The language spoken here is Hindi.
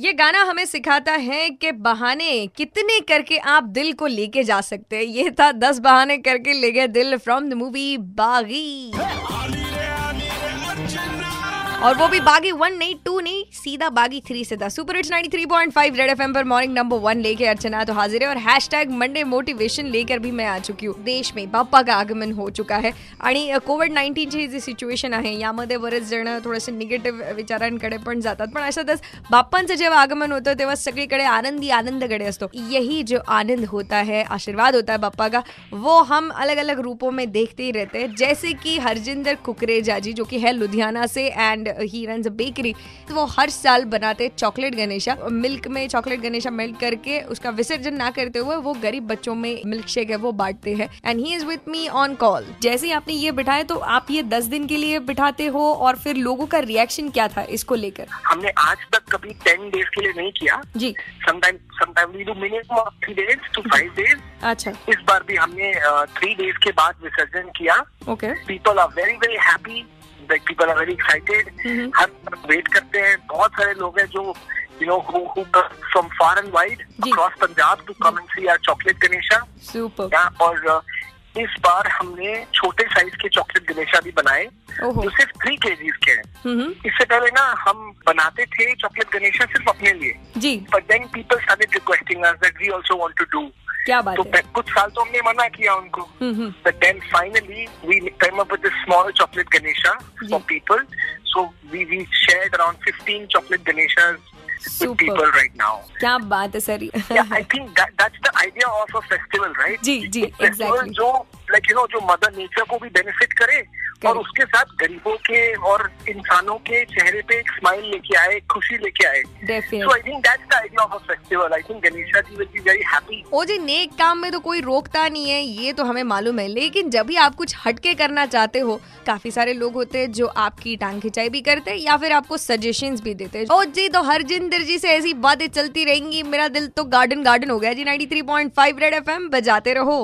ये गाना हमें सिखाता है कि बहाने कितने करके आप दिल को लेके जा सकते हैं। ये था दस बहाने करके ले गए दिल फ्रॉम द मूवी बागी। और वो भी बागी वन नहीं, टू नहीं, सीधा बागी थ्री से था सुपर हिट्स 93.5 रेड एफएम पर मॉर्निंग नंबर वन लेके अर्चना तो हाजिर है और हैश टैग मंडे मोटिवेशन लेकर भी मैं आ चुकी हूँ। देश में बाप्पा का आगमन हो चुका है। आणि कोविड नाईन्टीनची जी सिच्युएशन आहे, यामध्ये बरेच जण थोडेसे निगेटिव्ह विचारांकडे पण जातात. पण अशातच बाप्पांचं जेव्हा आगमन होतं, तेव्हा सगळीकडे आनंदी आनंदकडे असतो. यही जो आनंद होता है, आशीर्वाद होता है बाप्पा का, वो हम अलग अलग रूपों में देखते ही रहते हैं. जैसे कि हरजिंदर कुकरेजा जी, जो कि है लुधियाना से एंड ही रन बेकरी तो वो हर साल बनाते चॉकलेट गणेशा। मिल्क में चॉकलेट गणेशा मेल्ट करके उसका विसर्जन ना करते हुए वो गरीब बच्चों में मिल्क शेक है वो बांटते हैं। And he is with me on call जैसे ही आपने ये बिठाए तो आप ये दस दिन के लिए बिठाते हो और फिर लोगों का रिएक्शन क्या था इसको लेकर? हमने आज तक कभी टेन डेज़ के लिए नहीं किया। जी। Sometime sometime we do minimum three days to five days अच्छा। इस बार भी हमने थ्री डेज़ के बाद विसर्जन किया। Okay people are very very happy people are very excited hmm. Her wait करते हैं। बहुत सारे लोग हैं जो you know who who come from far and wide जी। across Punjab to come and see our chocolate Ganesha. Super या और uh, इस बार हमने छोटे साइज़ के चॉकलेट गणेशा भी बनाए जो सिर्फ़ थ्री केजीज के हैं। हम्म इससे पहले ना हम बनाते थे चॉकलेट गणेशा सिर्फ़ अपने लिए। जी। But then people started requesting us that we also want to do क्या बात है? कुछ साल तो हमने मना किया उनको। Small chocolate Ganesha for people so we we share around fifteen chocolate Ganesha right now क्या बात है sir. I think that's the idea of a festival right जी जी जो लाइक यू नो जो मदर नेचर को भी बेनिफिट करे और उसके साथ गरीबों के और इंसानों के चेहरे पे एक स्माइल लेके आए खुशी लेके आए। Definite I think that's the idea of a festival. I think Ganesha ji will be very happy. ओ जी नेक काम में तो कोई रोकता नहीं है ये तो हमें मालूम है। लेकिन जब भी आप कुछ हटके करना चाहते हो काफ़ी सारे लोग होते हैं जो आपकी टांग खिंचाई भी करते हैं या फिर आपको सजेशन भी देते हैं। ओ जी तो हरजिंदर जी से ऐसी बातें चलती रहेंगी। मेरा दिल तो गार्डन गार्डन हो गया जी 93.5 रेड एफएम बजाते रहो।